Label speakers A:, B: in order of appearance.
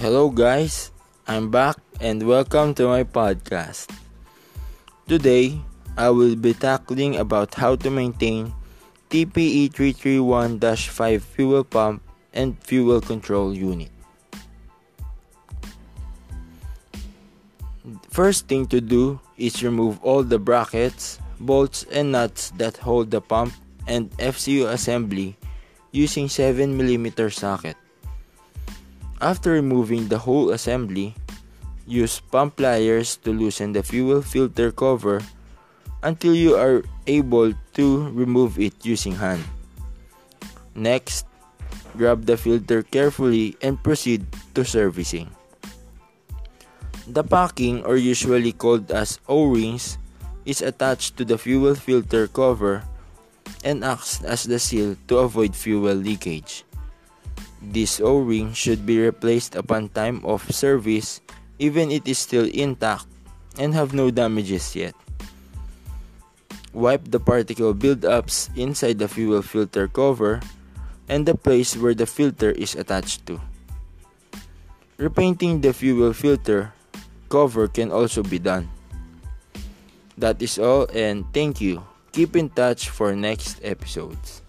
A: Hello, guys. I'm back and welcome to my podcast. Today, I will be tackling about how to maintain TPE 331-5 fuel pump and fuel control unit. First thing to do is remove all the brackets, bolts, and nuts that hold the pump and FCU assembly using 7mm socket. After removing the whole assembly, use pump pliers to loosen the fuel filter cover until you are able to remove it using hand. Next, grab the filter carefully and proceed to servicing. The packing, or usually called as O-rings, is attached to the fuel filter cover and acts as the seal to avoid fuel leakage. This O-ring should be replaced upon time of service even it is still intact and have no damages yet. Wipe the particle buildups inside the fuel filter cover and the place where the filter is attached to. Repainting the fuel filter cover can also be done. That is all and thank you. Keep in touch for next episodes.